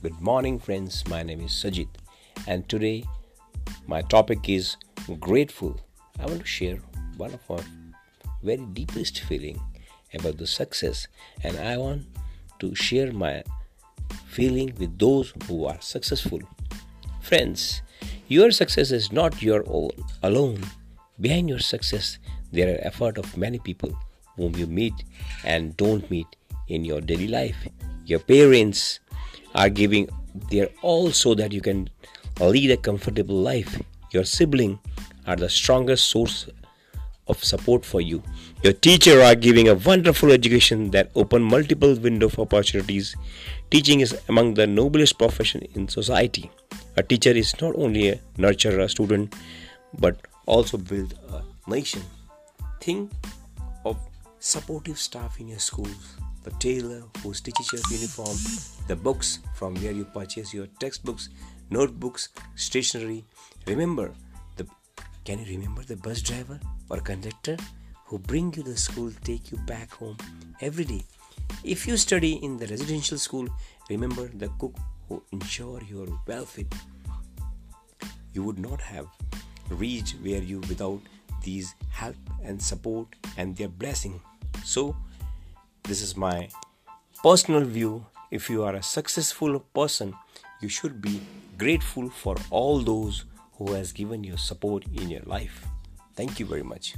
Good morning, friends. My name is Sajid, and today my topic is grateful. I want to share one of my very deepest feeling about the success, and I want to share my feeling with those who are successful. Friends, your success is not your own alone. Behind your success, there are effort of many people whom you meet and don't meet in your daily life. Your parents are giving their all so that you can lead a comfortable life. Your sibling are the strongest source of support for you. Your teacher are giving a wonderful education that open multiple window of opportunities. Teaching is among the noblest profession in society. A teacher is not only a nurturer, a student but also build a nation. Think of supportive staff in your schools the tailor who stitches your uniform, the books from where you purchase your textbooks, notebooks, stationery. Remember the can you remember the bus driver or conductor who bring you to school, take you back home every day? If you study in the residential school, remember the cook who ensure your welfare. You would not have reached where you without these help and support and their blessing. So this is my personal view. If you are a successful person, you should be grateful for all those who has given you support in your life. Thank you very much.